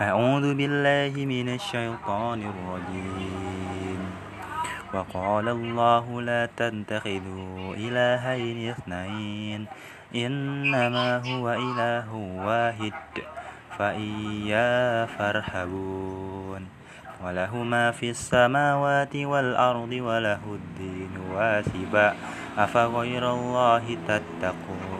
أعوذ بالله من الشيطان الرجيم. وقال الله لا تتخذوا إلهين اثنين إنما هو إله واحد فإياه فارهبون. وله ما في السماوات والأرض وله الدين واسبا أفغير الله تتقون؟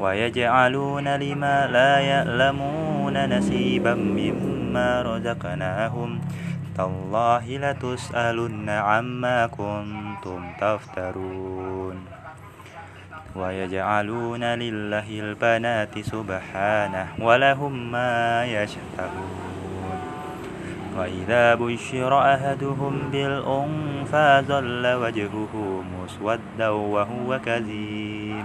ويجعلون لما لا يعلمون نسيبا مما رزقناهم. تالله لتسألن عما كنتم تفترون. ويجعلون لله البنات سبحانه ولهم ما يشتهون. وإذا بشر أحدهم بالأنثى ظل وجهه مسودا وهو كذيب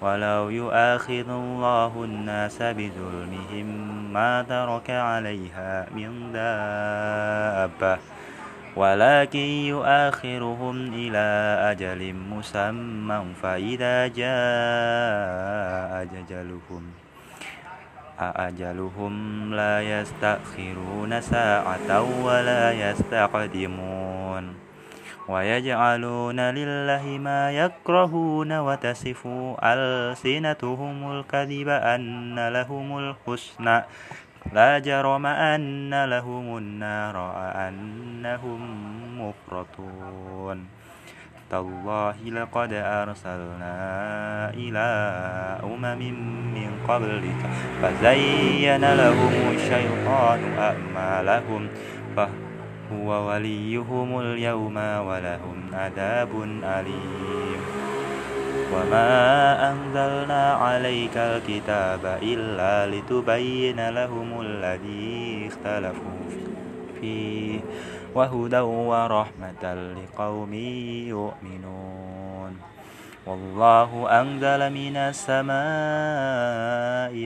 ولو يؤاخذ الله الناس بظلمهم ما ترك عليها من دابة. ولكن يؤخرهم إلى أجل مسمى فإذا جاء أجلهم أجلهم لا يستأخرون ساعة ولا يستقدمون. ويجعلون لله ما يكرهون وتصف ألسنتهم الكذب أن لهم الحسنى لا جرم أن لهم النار وأنهم مفرطون. تالله لقد أرسلنا إلى أمم من قبلك فزين لهم الشيطان أعمالهم فهو وليهم اليوم ولهم عذاب أليم. وما أنزلنا عليك الكتاب إلا لتبين لهم الذي اختلفوا فيه. وهدى ورحمة لقوم يؤمنون. والله أنزل من السماء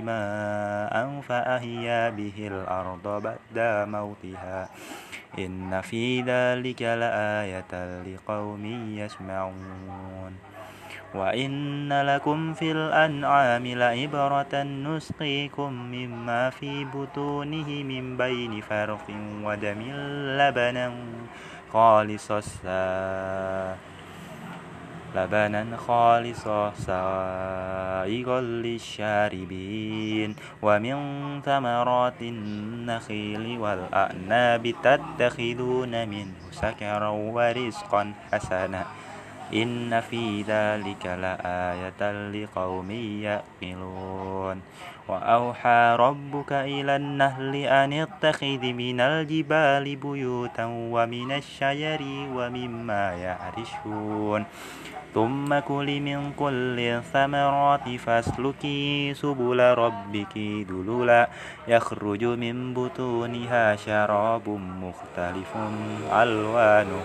ماء فأحيا به الأرض بعد موتها. إن في ذلك لآية لقوم يسمعون. وإن لكم في الأنعام لعبرة نسقيكم مما في بطونه من بين فرث ودم لبنا خالصا لبنا خالصا سائغا للشاربين ومن ثمرات النخيل والأعناب تتخذون منه سكرا ورزقا حسنا. إن في ذلك لآية لقوم يعقلون وأوحى ربك إلى النهل أن اتخذ من الجبال بيوتا ومن الشجر ومما يعرشون. ثم كل من كل الثمرات فاسلكي سبل ربك دلولا يخرج من بطونها شراب مختلف ألوانه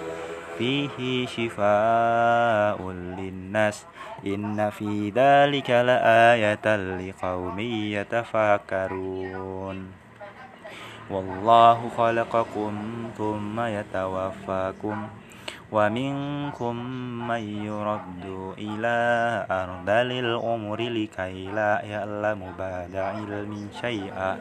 فيه شفاء للناس إن في ذلك لآية لقوم يتفكرون. والله خلقكم ثم يتوفاكم ومنكم من يرد إلى أرذل الأمر لكي لا يعلم بعد علم شيئا.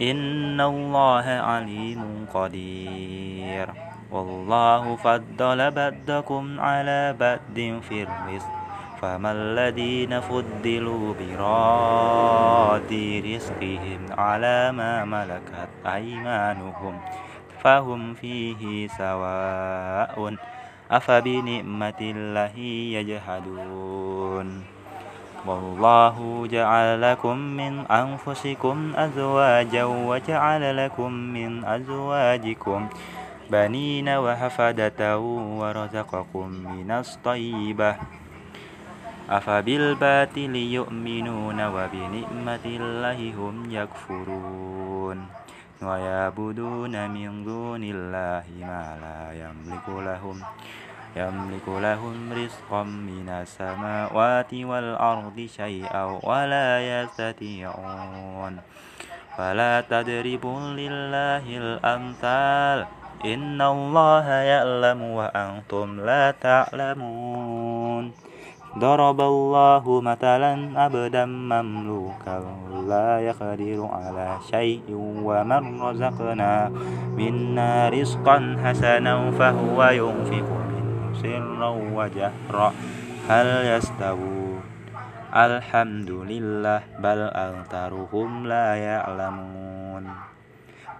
إن الله عليم قدير. والله فضل بعضكم على بعض في الرزق. فما الذين فضلوا براد رزقهم على ما ملكت أيمانهم. فهم فيه سواء أفبنعمة الله يجحدون. والله جعل لكم من أنفسكم أزواجا وجعل لكم من أزواجكم بنين وحفدة ورزقكم من الطيبة. أفبالباطل يؤمنون وبنعمة الله هم يكفرون. ويعبدون من دون الله ما لا يملك لهم. يملك لهم رزقا من السماوات والأرض شيئا ولا يستطيعون. فلا تضربوا لله الأمثال. إن الله يعلم وأنتم لا تعلمون. ضرب الله مثلا عبدا مملوكا لا يقدر على شيء ومن رزقنا منا رزقا حسنا فهو ينفق منه سرا وجهرا. هل يستوون؟ الحمد لله بل أكثرهم لا يعلمون.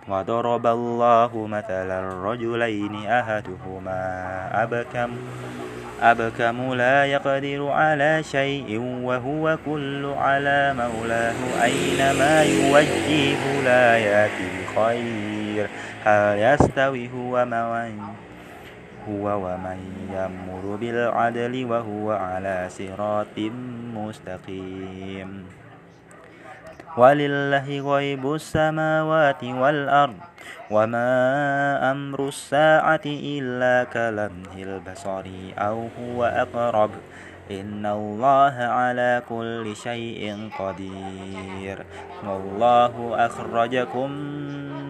وضرب الله مثلا الرجلين أحدهما أبكم أبكم لا يقدر على شيء وهو كل على مولاه. أينما يوجه لا يأتي بخير. هل يستوي هو من هو ومن يأمر بالعدل وهو على صراط مستقيم. ولله غيب السماوات والأرض. وما أمر الساعة إلا كلمه البصر أو هو أقرب إن الله على كل شيء قدير والله أخرجكم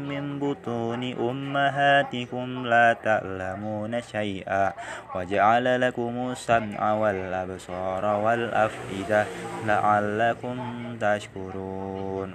من بطون أمهاتكم لا تعلمون شيئا وجعل لكم السمع والأبصار والأفئدة لعلكم تشكرون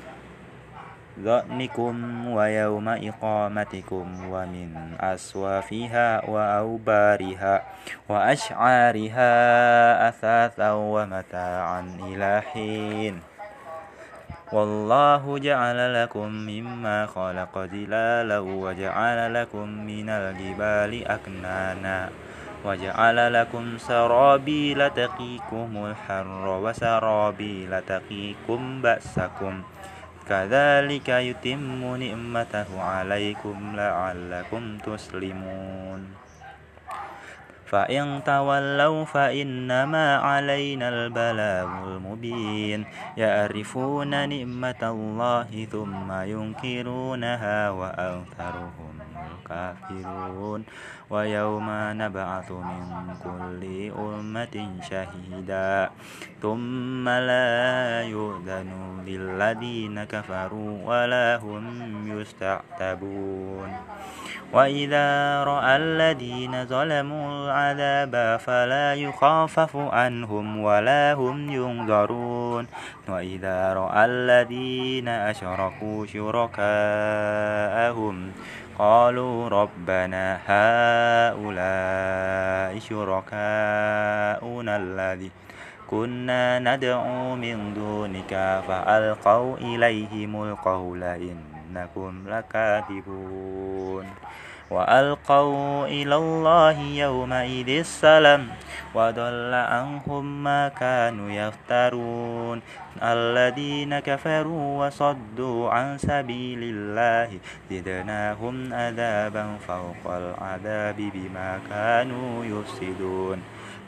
ظنكم ويوم إقامتكم ومن أسوافها وأوبارها وأشعارها أثاثا ومتاعا إلى حين. والله جعل لكم مما خلق ظلالا وجعل لكم من الجبال أكنانا وجعل لكم سرابيل تقيكم الحر وسرابيل تقيكم بأسكم كذلك يتم نعمته عليكم لعلكم تسلمون. فإن تولوا فإنما علينا البلاغ المبين. يعرفون نعمة الله ثم ينكرونها وأكثرهم الكافرون. ويوم نبعث من كل أمة شهيدا. ثم لا يؤذن للذين كفروا ولا هم يستعتبون. وإذا رأى الذين ظلموا العذاب فلا يخفف عنهم ولا هم ينظرون وإذا رأى الذين أشركوا شركاءهم قالوا ربنا هؤلاء شركاؤنا الذي كنا ندعو من دونك فألقوا إليهم القول إنكم لكاذبون وألقوا إلى الله يومئذ السلام وضل عنهم ما كانوا يفترون. الذين كفروا وصدوا عن سبيل الله زدناهم عذابا فوق العذاب بما كانوا يفسدون.